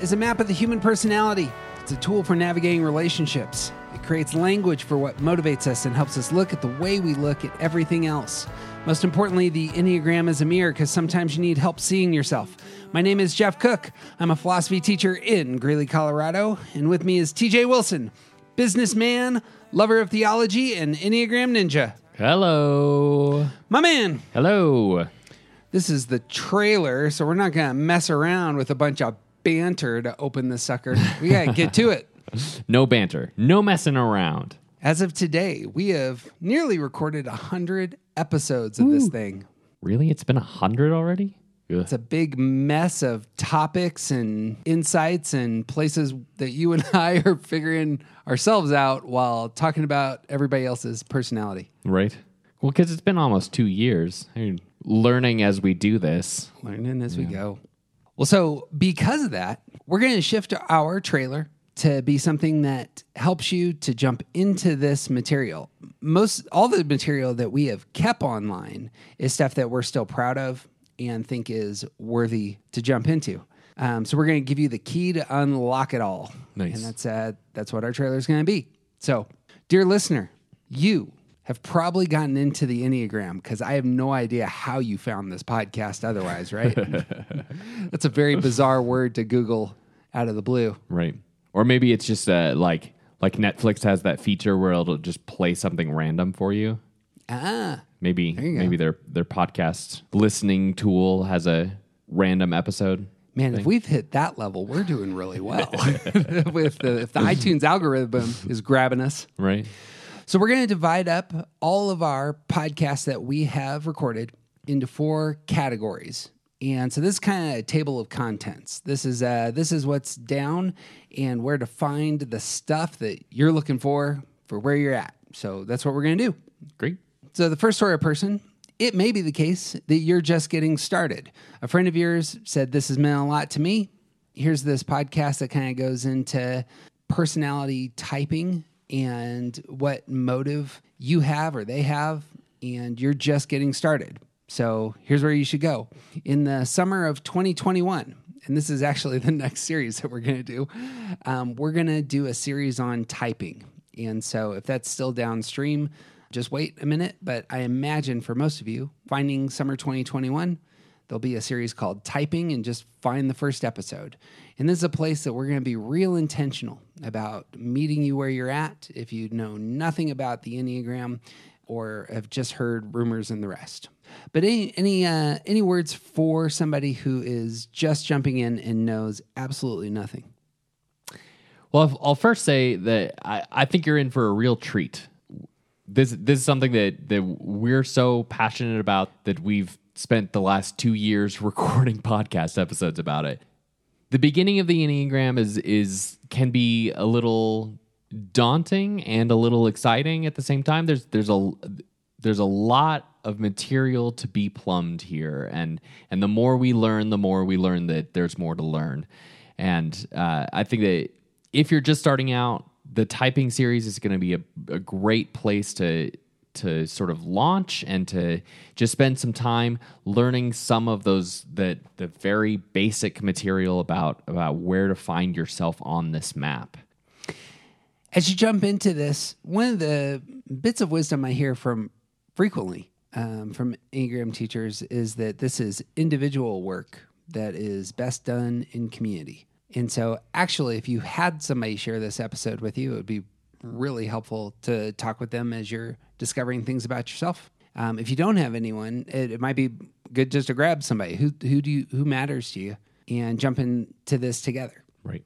Is a map of the human personality. It's a tool for navigating relationships. It creates language for what motivates us and helps us look at the way we look at everything else. Most importantly, the Enneagram is a mirror because sometimes you need help seeing yourself. My name is Jeff Cook. I'm a philosophy teacher in Greeley, Colorado, and with me is TJ Wilson, businessman, lover of theology, and Enneagram ninja. Hello. My man, Hello. This is the trailer, so we're not going to mess around with a bunch of banter to open the sucker. We got to get to it. No banter. No messing around. As of today, we have nearly recorded a 100 episodes of this thing. Really? It's been a hundred already? Ugh. It's a big mess of topics and insights and places that you and I are figuring ourselves out while talking about everybody else's personality. Right? Well, because it's been almost two years. I mean, learning as we do this. learning as we go. Well, so because of that, we're going to shift our trailer to be something that helps you to jump into this material. Most all the material that we have kept online is stuff that we're still proud of and think is worthy to jump into. Um, so we're going to give you the key to unlock it all. Nice. And that's uh, that's what our trailer is going to be. So, dear listener, you have probably gotten into the Enneagram because I have no idea how you found this podcast otherwise, right? That's a very bizarre word to Google out of the blue. Right. Or maybe it's just uh, like like Netflix has that feature where it'll just play something random for you. Ah, Maybe maybe their their podcast listening tool has a random episode. man, if we've hit that level, we're doing really well. With the, if the iTunes algorithm is grabbing us. Right? So we're going to divide up all of our podcasts that we have recorded into four categories. And so this is kind of a table of contents. This is uh, this is what's down and where to find the stuff that you're looking for for where you're at. So that's what we're going to do. Great. So the first sort of person, it may be the case that you're just getting started. A friend of yours said this has meant a lot to me. Here's this podcast that kind of goes into personality typing and what motive you have or they have, and you're just getting started. So here's where you should go. In the summer of 2021, and this is actually the next series that we're going to do, um, we're going to do a series on typing. And so if that's still downstream, just wait a minute. But I imagine for most of you, finding summer 2021, there'll be a series called Typing and just find the first episode. And this is a place that we're going to be real intentional about meeting you where you're at if you know nothing about the Enneagram or have just heard rumors and the rest. But any any uh, any words for somebody who is just jumping in and knows absolutely nothing? Well, I'll- first say that I, I think you're in for a real treat. This this is something that that we're so passionate about that we've spent the last two years recording podcast episodes about it. The beginning of the Enneagram is is can be a little daunting and a little exciting at the same time. There's there's a there's a lot of material to be plumbed here, and and the more we learn, the more we learn that there's more to learn. And uh, I think that if you're just starting out, the typing series is going to be a, a great place to to sort of launch and to just spend some time learning some of those the the very basic material about about where to find yourself on this map. As you jump into this, one of the bits of wisdom I hear from frequently um, from Enneagram teachers is that this is individual work that is best done in community. And so, actually, if you had somebody share this episode with you, it would be really helpful to talk with them as you're discovering things about yourself. Um, if you don't have anyone, it, it might be good just to grab somebody who who do you, who matters to you and jump into this together. Right.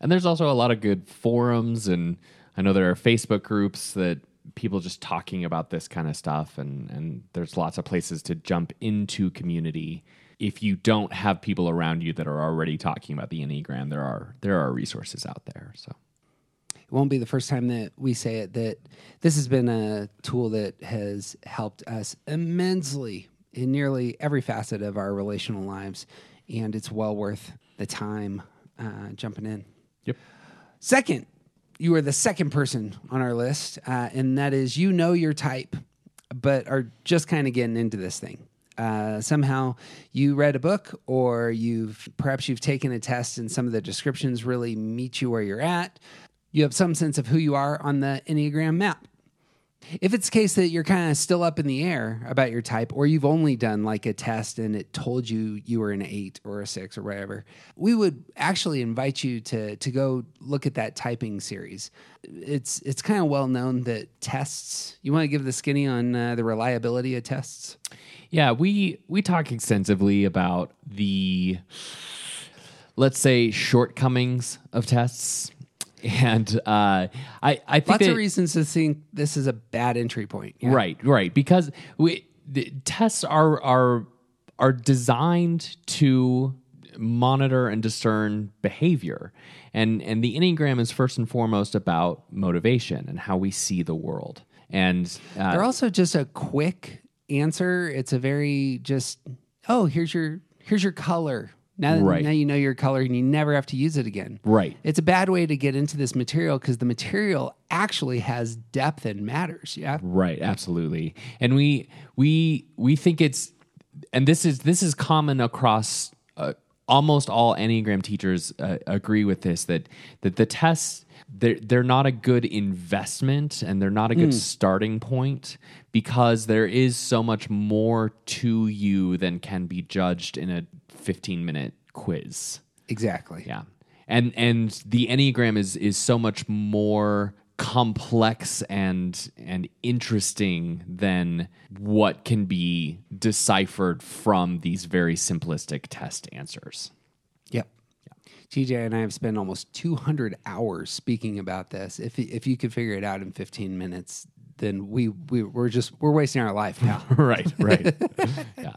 And there's also a lot of good forums and I know there are Facebook groups that people just talking about this kind of stuff and and there's lots of places to jump into community if you don't have people around you that are already talking about the Enneagram, there are there are resources out there. So won't be the first time that we say it that this has been a tool that has helped us immensely in nearly every facet of our relational lives and it's well worth the time uh, jumping in. Yep. second you are the second person on our list uh, and that is you know your type but are just kind of getting into this thing. Uh, somehow you read a book or you've perhaps you've taken a test and some of the descriptions really meet you where you're at you have some sense of who you are on the enneagram map if it's the case that you're kind of still up in the air about your type, or you've only done like a test and it told you you were an eight or a six or whatever, we would actually invite you to to go look at that typing series. It's it's kind of well known that tests. You want to give the skinny on uh, the reliability of tests. Yeah, we we talk extensively about the let's say shortcomings of tests. And uh, I, I think Lots that, of reasons to think this is a bad entry point. Yeah. Right, right. Because we the tests are are are designed to monitor and discern behavior. And and the Enneagram is first and foremost about motivation and how we see the world. And uh, They're also just a quick answer. It's a very just oh here's your here's your color. Now, Right. now you know your color and you never have to use it again. Right. It's a bad way to get into this material because the material actually has depth and matters. Yeah. Right, absolutely. And we we we think it's and this is this is common across uh, almost all Enneagram teachers uh, agree with this that that the tests they're, they're not a good investment and they're not a good starting point because there is so much more to you than can be judged in a 15 minute quiz. Exactly. Yeah. And and the Enneagram is is so much more complex and and interesting than what can be deciphered from these very simplistic test answers. Yep. TJ and I have spent almost 200 hours speaking about this. If if you could figure it out in 15 minutes, then we, we we're just we're wasting our life now. right, right. yeah.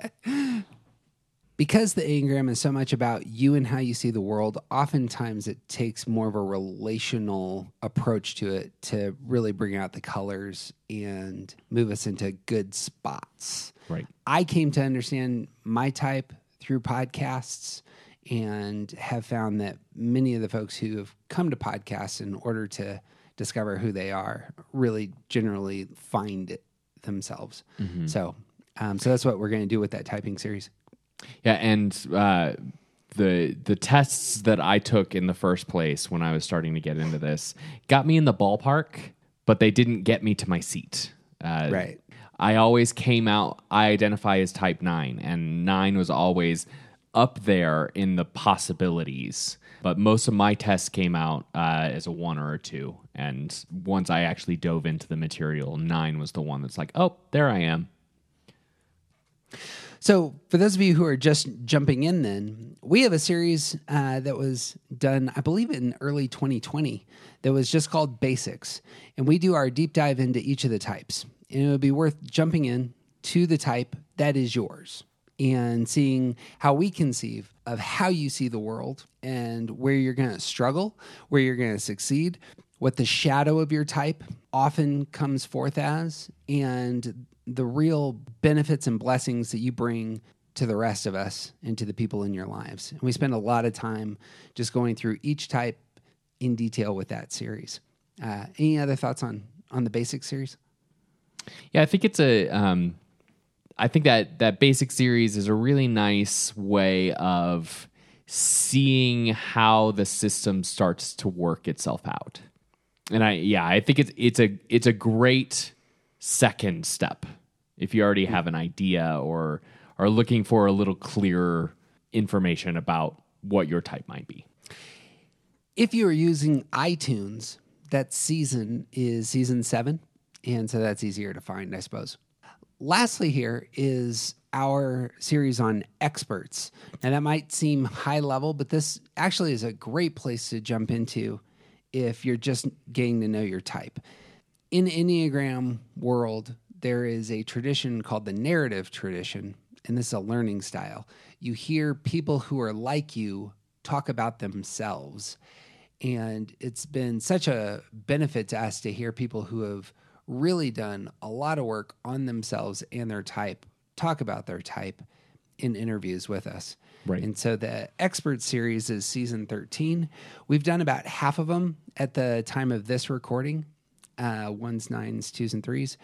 Because the Enneagram is so much about you and how you see the world, oftentimes it takes more of a relational approach to it to really bring out the colors and move us into good spots. Right. I came to understand my type through podcasts and have found that many of the folks who have come to podcasts in order to discover who they are really generally find it themselves. So, um, so that's what we're going to do with that typing series. Yeah, and uh, the the tests that I took in the first place when I was starting to get into this got me in the ballpark, but they didn't get me to my seat. Uh, Right. I always came out. I identify as Type Nine, and nine was always up there in the possibilities. But most of my tests came out uh, as a one or a two, and once I actually dove into the material, nine was the one that's like, oh, there I am. So, for those of you who are just jumping in, then we have a series uh, that was done, I believe, in early 2020 that was just called Basics. And we do our deep dive into each of the types. And it would be worth jumping in to the type that is yours and seeing how we conceive of how you see the world and where you're going to struggle, where you're going to succeed, what the shadow of your type often comes forth as, and the real benefits and blessings that you bring to the rest of us and to the people in your lives. And we spend a lot of time just going through each type in detail with that series. Uh, any other thoughts on on the basic series? Yeah, I think it's a. Um, I think that that basic series is a really nice way of seeing how the system starts to work itself out. And I, yeah, I think it's it's a it's a great second step if you already have an idea or are looking for a little clearer information about what your type might be. if you are using iTunes, that season is season seven. And so that's easier to find, I suppose. Lastly, here is our series on experts. Now, that might seem high level, but this actually is a great place to jump into if you're just getting to know your type. In Enneagram world, there is a tradition called the narrative tradition, and this is a learning style. You hear people who are like you talk about themselves. And it's been such a benefit to us to hear people who have really done a lot of work on themselves and their type talk about their type in interviews with us. Right. And so the expert series is season 13. We've done about half of them at the time of this recording uh, ones, nines, twos, and threes.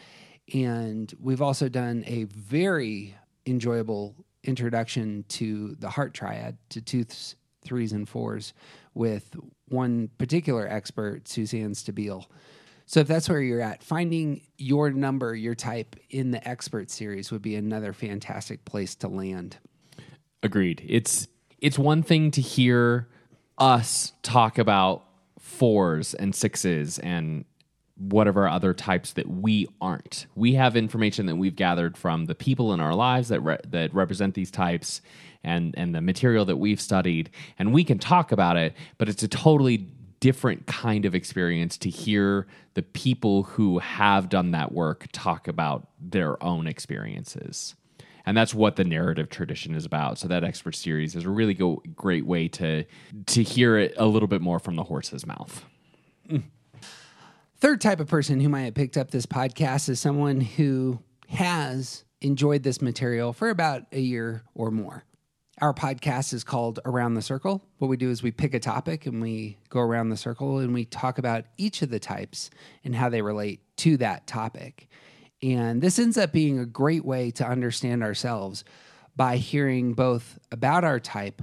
And we've also done a very enjoyable introduction to the heart triad, to tooths, threes, and fours, with one particular expert, Suzanne Stabile. So if that's where you're at, finding your number, your type in the expert series would be another fantastic place to land. Agreed. It's it's one thing to hear us talk about fours and sixes and whatever other types that we aren't. We have information that we've gathered from the people in our lives that re- that represent these types and and the material that we've studied and we can talk about it, but it's a totally different kind of experience to hear the people who have done that work talk about their own experiences. And that's what the narrative tradition is about. So that expert series is a really go- great way to to hear it a little bit more from the horse's mouth. Third type of person who might have picked up this podcast is someone who has enjoyed this material for about a year or more. Our podcast is called Around the Circle. What we do is we pick a topic and we go around the circle and we talk about each of the types and how they relate to that topic. And this ends up being a great way to understand ourselves by hearing both about our type,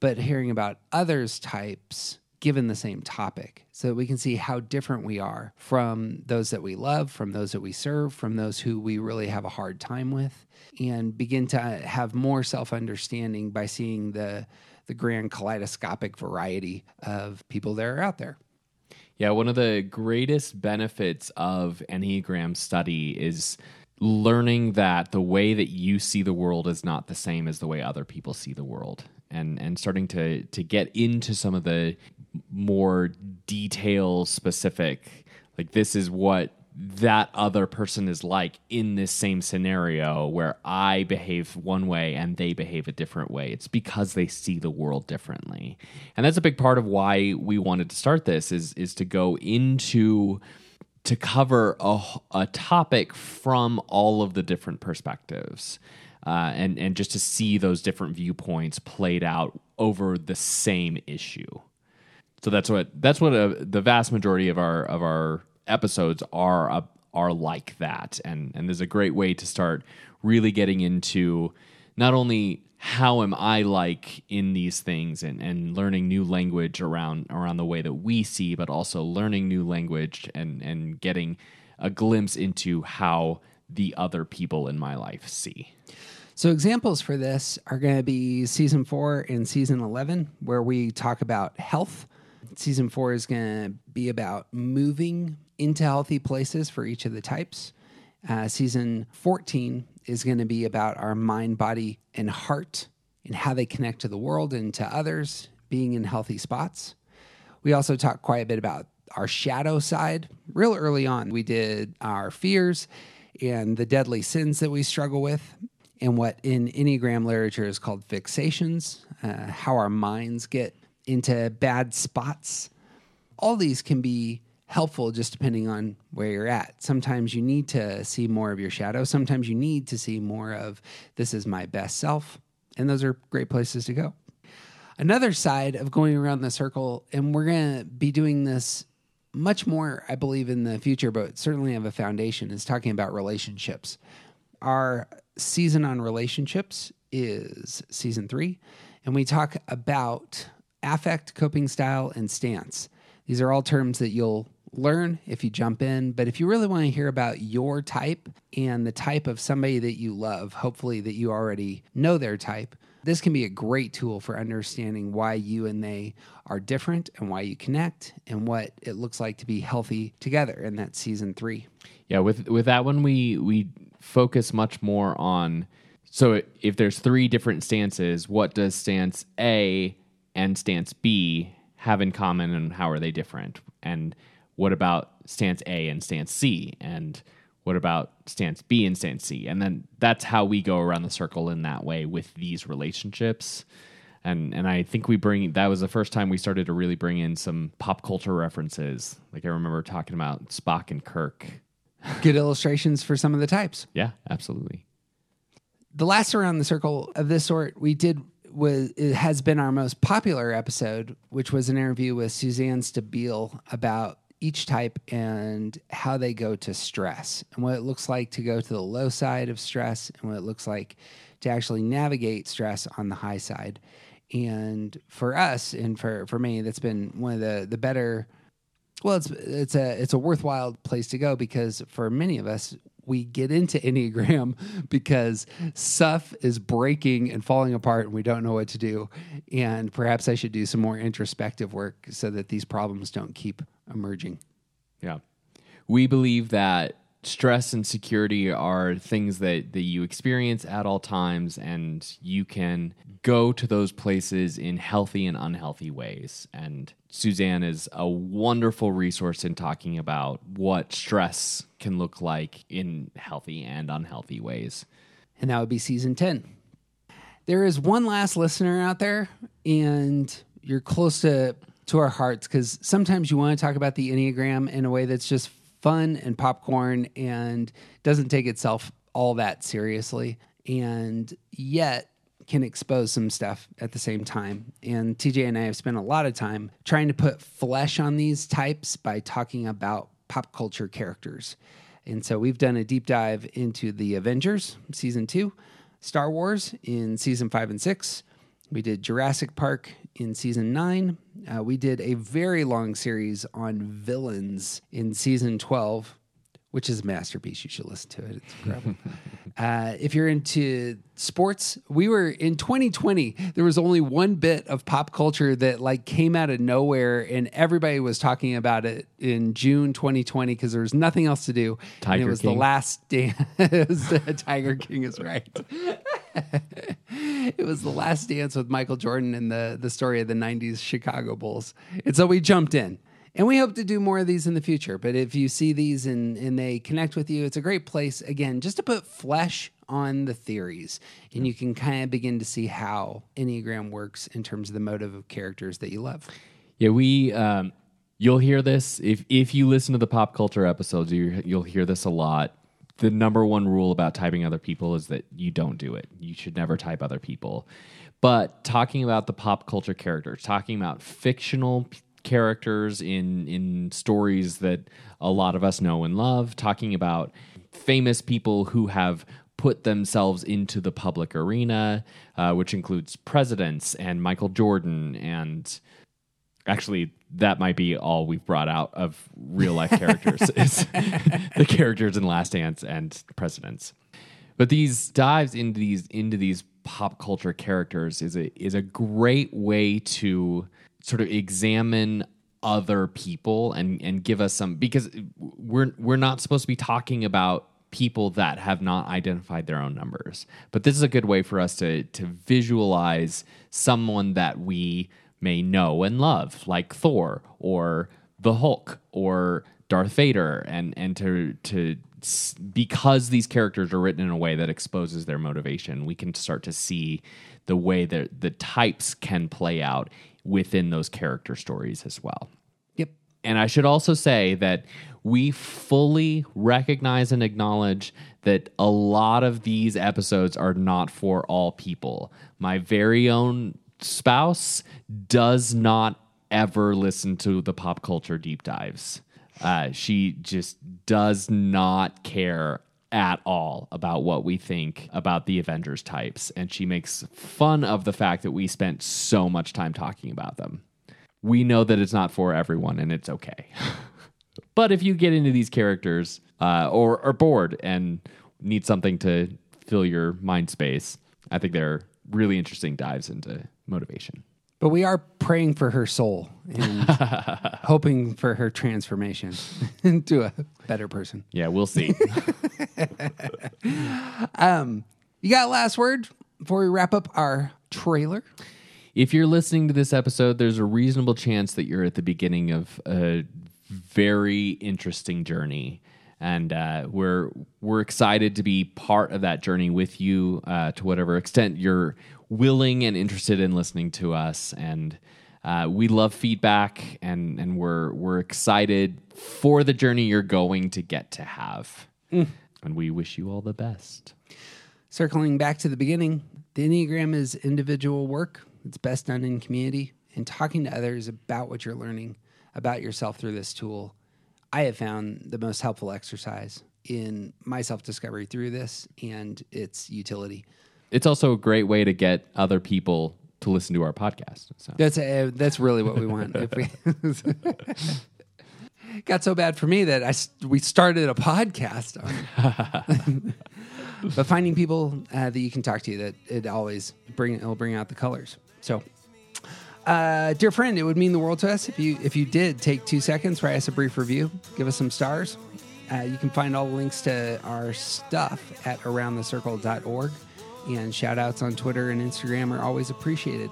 but hearing about others' types given the same topic so that we can see how different we are from those that we love, from those that we serve, from those who we really have a hard time with, and begin to have more self understanding by seeing the, the grand kaleidoscopic variety of people that are out there. Yeah, one of the greatest benefits of Enneagram study is learning that the way that you see the world is not the same as the way other people see the world. And and starting to to get into some of the more detail specific like this is what that other person is like in this same scenario where I behave one way and they behave a different way. It's because they see the world differently. And that's a big part of why we wanted to start this is is to go into to cover a, a topic from all of the different perspectives. Uh, and and just to see those different viewpoints played out over the same issue. So that's what that's what a, the vast majority of our of our episodes are uh, are like that, and and there's a great way to start really getting into not only how am I like in these things and, and learning new language around around the way that we see, but also learning new language and and getting a glimpse into how the other people in my life see. So, examples for this are going to be season four and season 11, where we talk about health. Season four is going to be about moving into healthy places for each of the types. Uh, season 14 is going to be about our mind, body, and heart and how they connect to the world and to others, being in healthy spots. We also talk quite a bit about our shadow side. Real early on, we did our fears and the deadly sins that we struggle with, and what in Enneagram literature is called fixations, uh, how our minds get into bad spots. All these can be helpful just depending on where you're at. Sometimes you need to see more of your shadow. Sometimes you need to see more of this is my best self. And those are great places to go. Another side of going around the circle, and we're going to be doing this much more, I believe, in the future, but certainly have a foundation, is talking about relationships. Our season on relationships is season three, and we talk about affect, coping style, and stance. These are all terms that you'll learn if you jump in. But if you really want to hear about your type and the type of somebody that you love, hopefully that you already know their type, this can be a great tool for understanding why you and they are different and why you connect and what it looks like to be healthy together. And that's season three. Yeah, with with that one we we focus much more on so if there's three different stances, what does stance A and stance B have in common and how are they different? And what about stance A and stance C? And What about stance B and stance C? And then that's how we go around the circle in that way with these relationships. And and I think we bring that was the first time we started to really bring in some pop culture references. Like I remember talking about Spock and Kirk. Good illustrations for some of the types. Yeah, absolutely. The last around the circle of this sort we did was it has been our most popular episode, which was an interview with Suzanne Stabile about each type and how they go to stress and what it looks like to go to the low side of stress and what it looks like to actually navigate stress on the high side. And for us and for, for me, that's been one of the, the better well, it's it's a it's a worthwhile place to go because for many of us, we get into Enneagram because stuff is breaking and falling apart and we don't know what to do. And perhaps I should do some more introspective work so that these problems don't keep emerging. Yeah. We believe that stress and security are things that, that you experience at all times, and you can go to those places in healthy and unhealthy ways. And Suzanne is a wonderful resource in talking about what stress can look like in healthy and unhealthy ways. And that would be season 10. There is one last listener out there, and you're close to, to our hearts because sometimes you want to talk about the Enneagram in a way that's just fun and popcorn and doesn't take itself all that seriously. And yet, can expose some stuff at the same time. And TJ and I have spent a lot of time trying to put flesh on these types by talking about pop culture characters. And so we've done a deep dive into the Avengers season two, Star Wars in season five and six. We did Jurassic Park in season nine. Uh, we did a very long series on villains in season 12 which is a masterpiece. You should listen to it. It's incredible. uh, if you're into sports, we were in 2020. There was only one bit of pop culture that like came out of nowhere, and everybody was talking about it in June 2020 because there was nothing else to do. Tiger and it was King. the last dance. Tiger King is right. it was the last dance with Michael Jordan and the the story of the 90s Chicago Bulls. And so we jumped in. And we hope to do more of these in the future. But if you see these and, and they connect with you, it's a great place, again, just to put flesh on the theories. And you can kind of begin to see how Enneagram works in terms of the motive of characters that you love. Yeah, we. Um, you'll hear this if if you listen to the pop culture episodes. You, you'll hear this a lot. The number one rule about typing other people is that you don't do it. You should never type other people. But talking about the pop culture characters, talking about fictional p- characters in in stories that a lot of us know and love, talking about famous people who have put themselves into the public arena, uh, which includes presidents and Michael Jordan and actually that might be all we've brought out of real life characters is the characters in last dance and presidents. But these dives into these into these pop culture characters is a is a great way to sort of examine other people and and give us some because we're we're not supposed to be talking about people that have not identified their own numbers. But this is a good way for us to to visualize someone that we may know and love like Thor or the Hulk or Darth Vader and and to to because these characters are written in a way that exposes their motivation we can start to see the way that the types can play out within those character stories as well Yep. and I should also say that we fully recognize and acknowledge that a lot of these episodes are not for all people. My very own spouse does not ever listen to the pop culture deep dives. Uh, she just does not care at all about what we think about the Avengers types. And she makes fun of the fact that we spent so much time talking about them we know that it's not for everyone and it's okay. but if you get into these characters uh, or are bored and need something to fill your mind space, I think they're really interesting dives into motivation. But we are praying for her soul and hoping for her transformation into a better person. Yeah, we'll see. um, You got a last word before we wrap up our trailer? if you're listening to this episode, there's a reasonable chance that you're at the beginning of a very interesting journey. And uh, we're we're excited to be part of that journey with you uh, to whatever extent you're willing and interested in listening to us. And uh, we love feedback, and and we're we're excited for the journey you're going to get to have. And we wish you all the best. Circling back to the beginning, the Enneagram is individual work. It's best done in community and talking to others about what you're learning about yourself through this tool. I have found the most helpful exercise in my self discovery through this and its utility. It's also a great way to get other people to listen to our podcast. So. That's uh, that's really what we want. We got so bad for me that I we started a podcast. On, but finding people uh, that you can talk to that it always bring it'll bring out the colors. So, uh, dear friend, it would mean the world to us if you if you did take two seconds, write us a brief review, give us some stars. Uh, you can find all the links to our stuff at aroundthecircle.org. And shout outs on Twitter and Instagram are always appreciated.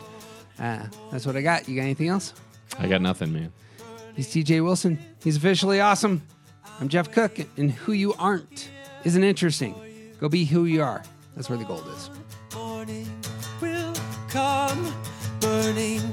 Uh, that's what I got. You got anything else? I got nothing, man. He's TJ Wilson. He's officially awesome. I'm Jeff Cook, and who you aren't isn't interesting. Go be who you are. That's where the gold is. Burning